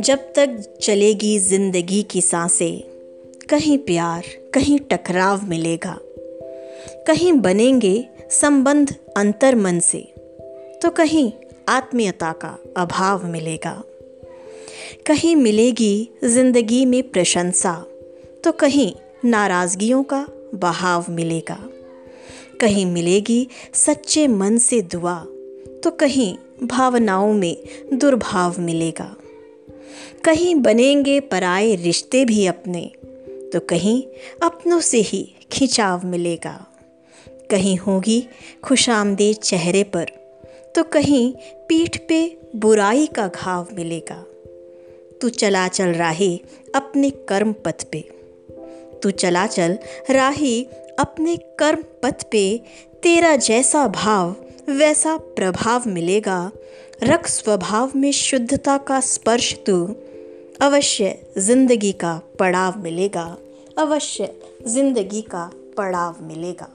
जब तक चलेगी ज़िंदगी की साँसें, कहीं प्यार, कहीं टकराव मिलेगा। कहीं बनेंगे संबंध अंतर मन से तो कहीं आत्मीयता का अभाव मिलेगा। कहीं मिलेगी ज़िंदगी में प्रशंसा तो कहीं नाराजगियों का बहाव मिलेगा। कहीं मिलेगी सच्चे मन से दुआ तो कहीं भावनाओं में दुर्भाव मिलेगा। कहीं बनेंगे पराए रिश्ते भी अपने तो कहीं अपनों से ही खिंचाव मिलेगा। कहीं होगी खुशामदेद चेहरे पर तो कहीं पीठ पे बुराई का घाव मिलेगा। तू चला चल राही अपने कर्म पथ पे। तू चला चल, राही अपने कर्म पथ पे, तेरा जैसा भाव, वैसा प्रभाव मिलेगा। रख स्वभाव में शुद्धता का स्पर्श तू, अवश्य ज़िंदगी का पड़ाव मिलेगा। अवश्य ज़िंदगी का पड़ाव मिलेगा।